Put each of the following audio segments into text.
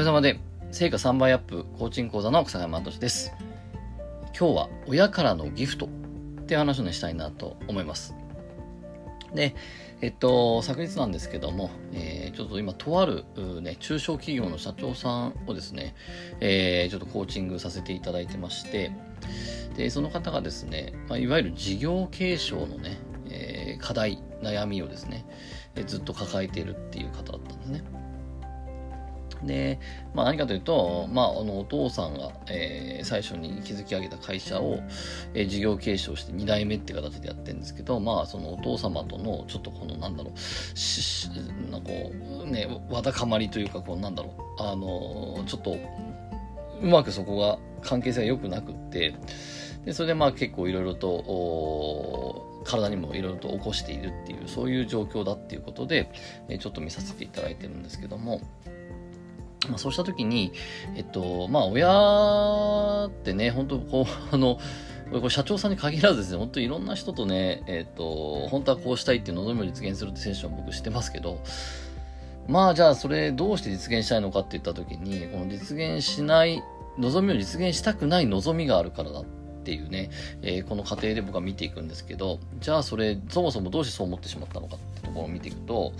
かげさまで、成果3倍アップコーチング講座の草山敏です。今日は親からのギフトっていう話をね、したいなと思います。で、えっと、昨日なんですけども、えー、ちょっと今、とある、ね、中小企業の社長さんをですね、えー、ちょっとコーチングさせていただいてまして、で、その方がですね、まあ、いわゆる事業継承のね、えー、課題、悩みをですね、えずっと抱えているっていう方だったんですね。で、まあ、何かというと、まあ、あのお父さんが、えー、最初に築き上げた会社を、えー、事業継承して2代目って形でやってるんですけど、まあ、そのお父様とのちょっとこのなんだろうしなんかこうねわだかまりというかこうなんだろうあのちょっとうまくそこが関係性が良くなくってでそれでまあ結構いろいろと体にもいろいろと起こしているっていうそういう状況だっていうことで、えー、ちょっと見させていただいてるんですけども。まあ、そうした時に、えっと、まあ、親ってね、本当こう、あの、これ社長さんに限らずですね、本当にいろんな人とね、えっと、本当はこうしたいっていう望みを実現するって選手は僕してますけど、まあじゃあそれどうして実現したいのかって言った時に、この実現しない、望みを実現したくない望みがあるからだっていうね、えー、この過程で僕は見ていくんですけど、じゃあそれ、そもそもどうしてそう思ってしまったのかってところを見ていくと、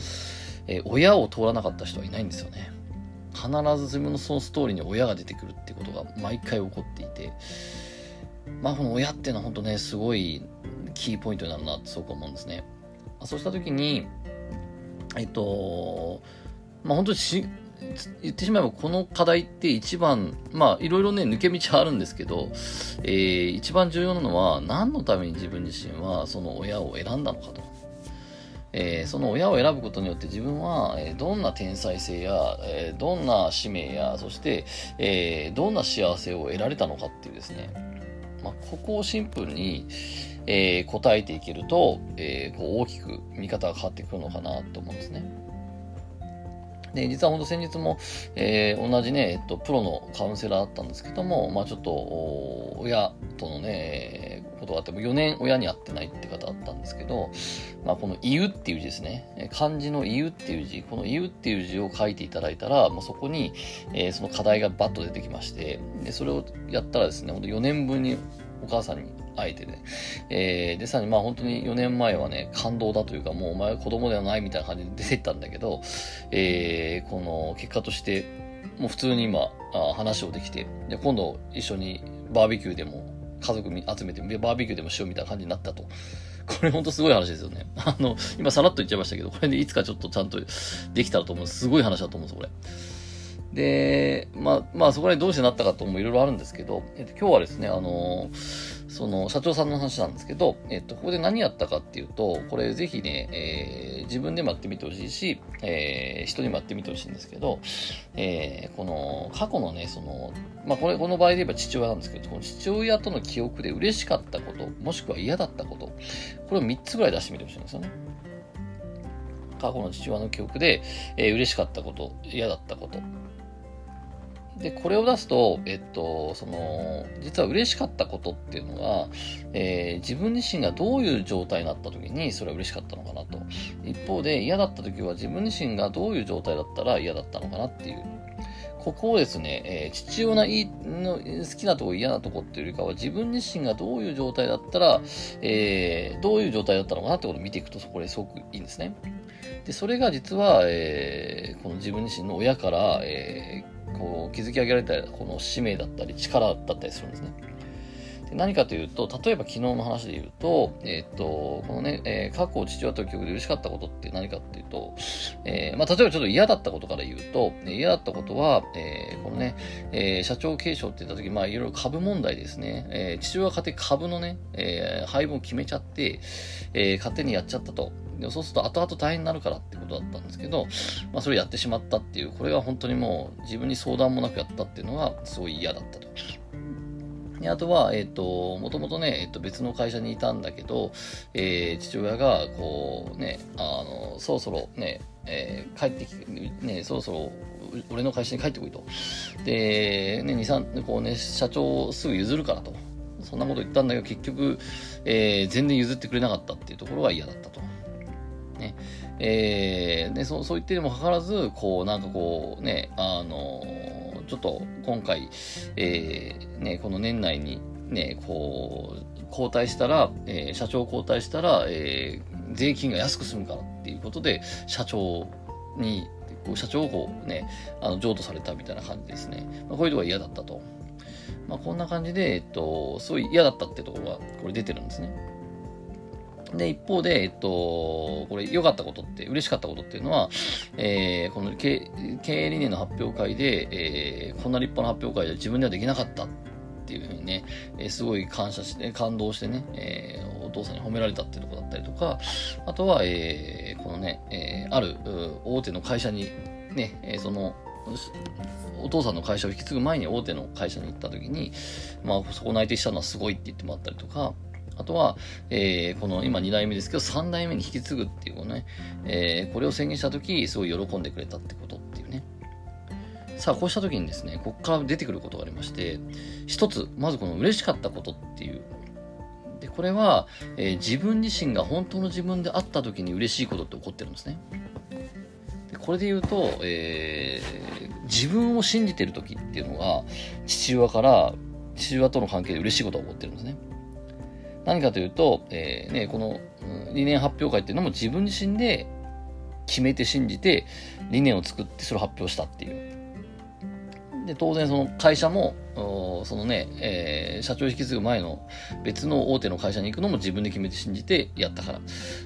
えー、親を通らなかった人はいないんですよね。必ず自分のそのストーリーに親が出てくるってことが毎回起こっていて、まあこの親っていうのは本当ね、すごいキーポイントになるなってすごく思うんですね。まそうした時に、えっと、まあ本当にし、言ってしまえばこの課題って一番、まあいろいろね、抜け道はあるんですけど、えー、一番重要なのは何のために自分自身はその親を選んだのかと。えー、その親を選ぶことによって自分は、えー、どんな天才性や、えー、どんな使命や、そして、えどんな幸せを得られたのかっていうですね、まあ、ここをシンプルに、え答えていけると、えこう大きく見方が変わってくるのかなと思うんですね。で、実は本当先日も、えー、同じね、えっと、プロのカウンセラーだったんですけども、まあちょっと、親とのね、ことがあっても4年親に会ってないって方だったんですけど、まあこの言うっていう字ですね。漢字の言うっていう字、この言うっていう字を書いていただいたら、もうそこに、えー、その課題がバッと出てきまして、で、それをやったらですね、本当4年分にお母さんに会えてね。えー、で、さらにまあ本当に4年前はね、感動だというか、もうお前は子供ではないみたいな感じで出てったんだけど、えー、この結果として、もう普通に今、あ話をできて、で、今度一緒にバーベキューでも家族集めて、バーベキューでもしようみたいな感じになったと。これほんとすごい話ですよね。あの、今さらっと言っちゃいましたけど、これでいつかちょっとちゃんとできたらと思う。すごい話だと思うんです、これ。で、まあ、まあ、そこでどうしてなったかともいろいろあるんですけど、えっと、今日はですね、あのその社長さんの話なんですけど、えっと、ここで何やったかっていうと、これぜひね、えー、自分でもやってみてほしいし、えー、人にもやってみてほしいんですけど、えー、この過去のね、その、まあ、これ、この場合で言えば父親なんですけど、この父親との記憶で嬉しかったこと、もしくは嫌だったこと、これを3つぐらい出してみてほしいんですよね。過去の父親の記憶で、えー、嬉しかったこと、嫌だったこと、で、これを出すと、えっと、その、実は嬉しかったことっていうのが、えー、自分自身がどういう状態になった時にそれは嬉しかったのかなと。一方で嫌だった時は自分自身がどういう状態だったら嫌だったのかなっていう。ここをですね、えー、父親のいいの好きなとこ嫌なとこっていうよりかは自分自身がどういう状態だったら、えー、どういう状態だったのかなってことを見ていくとそこですごくいいんですね。で、それが実は、えー、この自分自身の親から、えー、こう築き上げられたこの使命だったり力だったりするんですね。で何かというと、例えば昨日の話で言うと、えっ、ー、と、このね、えー、過去父親と記憶で嬉しかったことって何かっていうと、えー、まあ、例えばちょっと嫌だったことから言うと、嫌だったことは、えー、このね、えー、社長継承って言った時、まあ、いろいろ株問題ですね。えー、父親が勝手に株のね、えー、配分を決めちゃって、えー、勝手にやっちゃったと。でそうすると後々大変になるからってことだったんですけど、まあそれやってしまったっていう、これが本当にもう自分に相談もなくやったっていうのがすごい嫌だったと。であとは、えっ、ー、と、もともとね、えっ、ー、と、別の会社にいたんだけど、えー、父親が、こう、ね、あの、そろそろね、えー、帰ってきて、ね、そろそろ俺の会社に帰ってこいと。で、ね、2、3、こうね、社長すぐ譲るからと。そんなこと言ったんだけど、結局、えー、全然譲ってくれなかったっていうところが嫌だったと。ねえー、でそそう言ってにもかかわらず、こう、なんかこう、ね、あのちょっと今回、えー、ね、この年内にね、こう、交代したら、えー、社長交代したら、えー、税金が安く済むからっていうことで、社長に、社長をこうね、あの、譲渡されたみたいな感じですね。まあ、こういうとこが嫌だったと。まあ、こんな感じで、えっと、すごい嫌だったってところが、これ出てるんですね。で、一方で、えっと、これ良かったことって、嬉しかったことっていうのは、えー、この経営理念の発表会で、えー、こんな立派な発表会で自分ではできなかったっていうふうにね、えー、すごい感謝して、感動してね、えー、お父さんに褒められたっていうとこだったりとか、あとは、えー、このね、えー、ある大手の会社に、ね、えー、その、お父さんの会社を引き継ぐ前に大手の会社に行った時に、まあ、そこ内定したのはすごいって言ってもらったりとか、あとは、えー、この今2代目ですけど、3代目に引き継ぐっていうね、えー、これを宣言した時、すごい喜んでくれたってことっていうね。さあ、こうした時にですね、ここから出てくることがありまして、一つ、まずこの嬉しかったことっていう。で、これは、えー、自分自身が本当の自分であった時に嬉しいことって起こってるんですね。でこれで言うと、えー、自分を信じてる時っていうのが、父親から、父親との関係で嬉しいことが起こってるんですね。何かというと、えー、ね、この理念発表会っていうのも自分自身で決めて信じて理念を作ってそれを発表したっていう。で、当然その会社も、そのね、えー、社長引き継ぐ前の別の大手の会社に行くのも自分で決めて信じてやったから。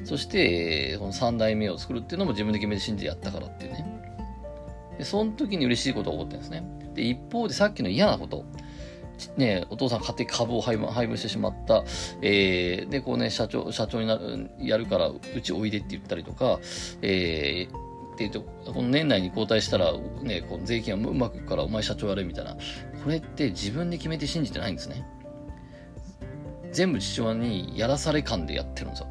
そして、えー、この3代目を作るっていうのも自分で決めて信じてやったからっていうね。で、その時に嬉しいことが起こってるんですね。で、一方でさっきの嫌なこと。ね、お父さん勝手に株を配分配分してしまった、えー、で、こうね、社長、社長になる、やるから、うちおいでって言ったりとか、えー、って言うと、この年内に交代したら、ね、この税金はうまくいくから、お前社長やれみたいな。これって自分で決めて信じてないんですね。全部父親にやらされ感でやってるんですよ。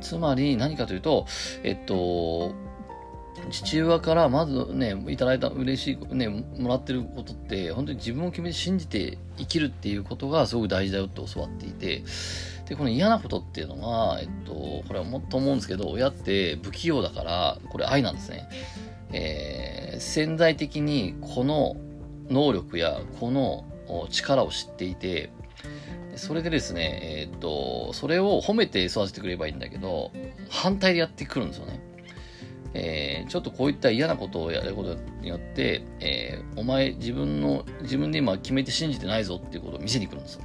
つまり何かというと、えっと、父親からまずね、いただいた嬉しい、ね、もらってることって、本当に自分を決めて信じて生きるっていうことがすごく大事だよって教わっていて、で、この嫌なことっていうのは、えっと、これはもっと思うんですけど、親って不器用だから、これ愛なんですね。えー、潜在的にこの能力やこの力を知っていて、それでですね、えー、っと、それを褒めて育ててくればいいんだけど、反対でやってくるんですよね。えー、ちょっとこういった嫌なことをやることによって、えー、お前自分の、自分で今決めて信じてないぞっていうことを見せに来るんですよ。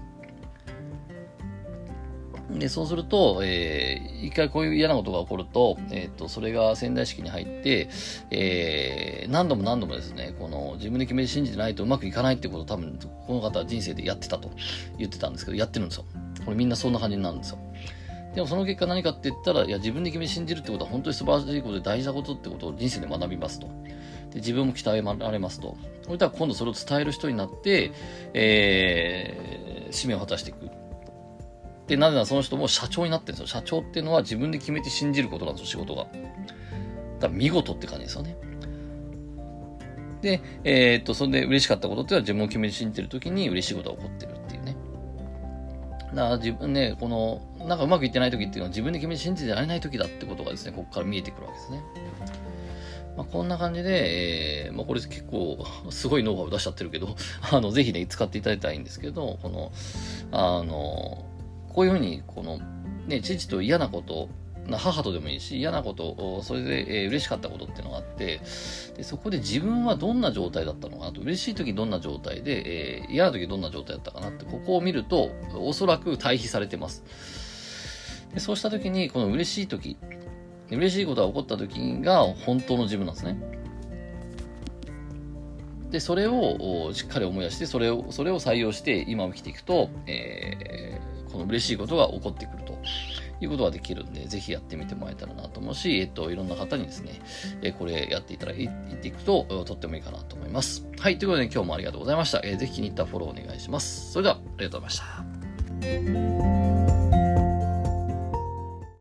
で、そうすると、えー、一回こういう嫌なことが起こると、えっ、ー、と、それが仙台式に入って、えー、何度も何度もですね、この自分で決めて信じてないとうまくいかないってことを多分、この方は人生でやってたと言ってたんですけど、やってるんですよ。これみんなそんな感じになるんですよ。でもその結果何かって言ったら、いや、自分で決め信じるってことは本当に素晴らしいことで大事なことってことを人生で学びますと。で自分も鍛えられますと。それでは今度それを伝える人になって、えー、使命を果たしていく。で、なぜならその人も社長になってるんですよ。社長っていうのは自分で決めて信じることなんですよ、仕事が。だから見事って感じですよね。で、えー、っと、それで嬉しかったことっていうのは自分を決めて信じてる時に嬉しいことが起こってるな。自分ね、この、なんかうまくいってない時っていうのは自分で決めて信じてられない時だってことがですね、ここから見えてくるわけですね。まあ、こんな感じで、えー、まあ、これ結構すごいノウハウ出しちゃってるけど、あの、ぜひね、使っていただきたいんですけど、この、あの、こういうふうに、この、ね、父と嫌なこと母とでもいいし、嫌なこと、それで、えー、嬉しかったことっていうのがあって、でそこで自分はどんな状態だったのかなと、嬉しい時どんな状態で、えー、嫌な時どんな状態だったかなって、ここを見ると、おそらく対比されてます。でそうした時に、この嬉しい時、嬉しいことが起こった時が本当の自分なんですね。で、それをしっかり思い出して、それを、それを採用して今を生きていくと、えー、この嬉しいことが起こってくると。いうことができるんで、ぜひやってみてもらえたらなと思うし、えっと、いろんな方にですね、えこれやっていただいていくと、とってもいいかなと思います。はい、ということで、今日もありがとうございました。えー、ぜひ気に入ったフォローお願いします。それでは、ありがとうございました。